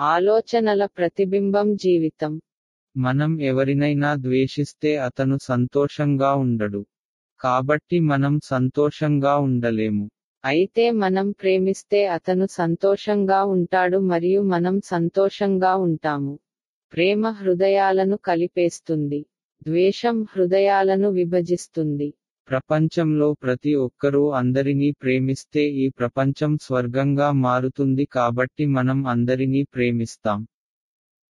ఆలోచనల ప్రతిబింబం జీవితం. మనం ఎవరినైనా ద్వేషిస్తే అతను సంతోషంగా ఉండడు. కాబట్టి మనం సంతోషంగా ఉండలేము. అయితే మనం ప్రేమిస్తే అతను సంతోషంగా ఉంటాడు మరియు మనం సంతోషంగా ఉంటాము. ప్రేమ హృదయాలను కలిపేస్తుంది. ద్వేషం హృదయాలను విభజిస్తుంది. ప్రపంచంలో ప్రతి ఒక్కరూ అందరినీ ప్రేమిస్తే ఈ ప్రపంచం స్వర్గంగా మారుతుంది కాబట్టి మనం అందరినీ ప్రేమిస్తాం.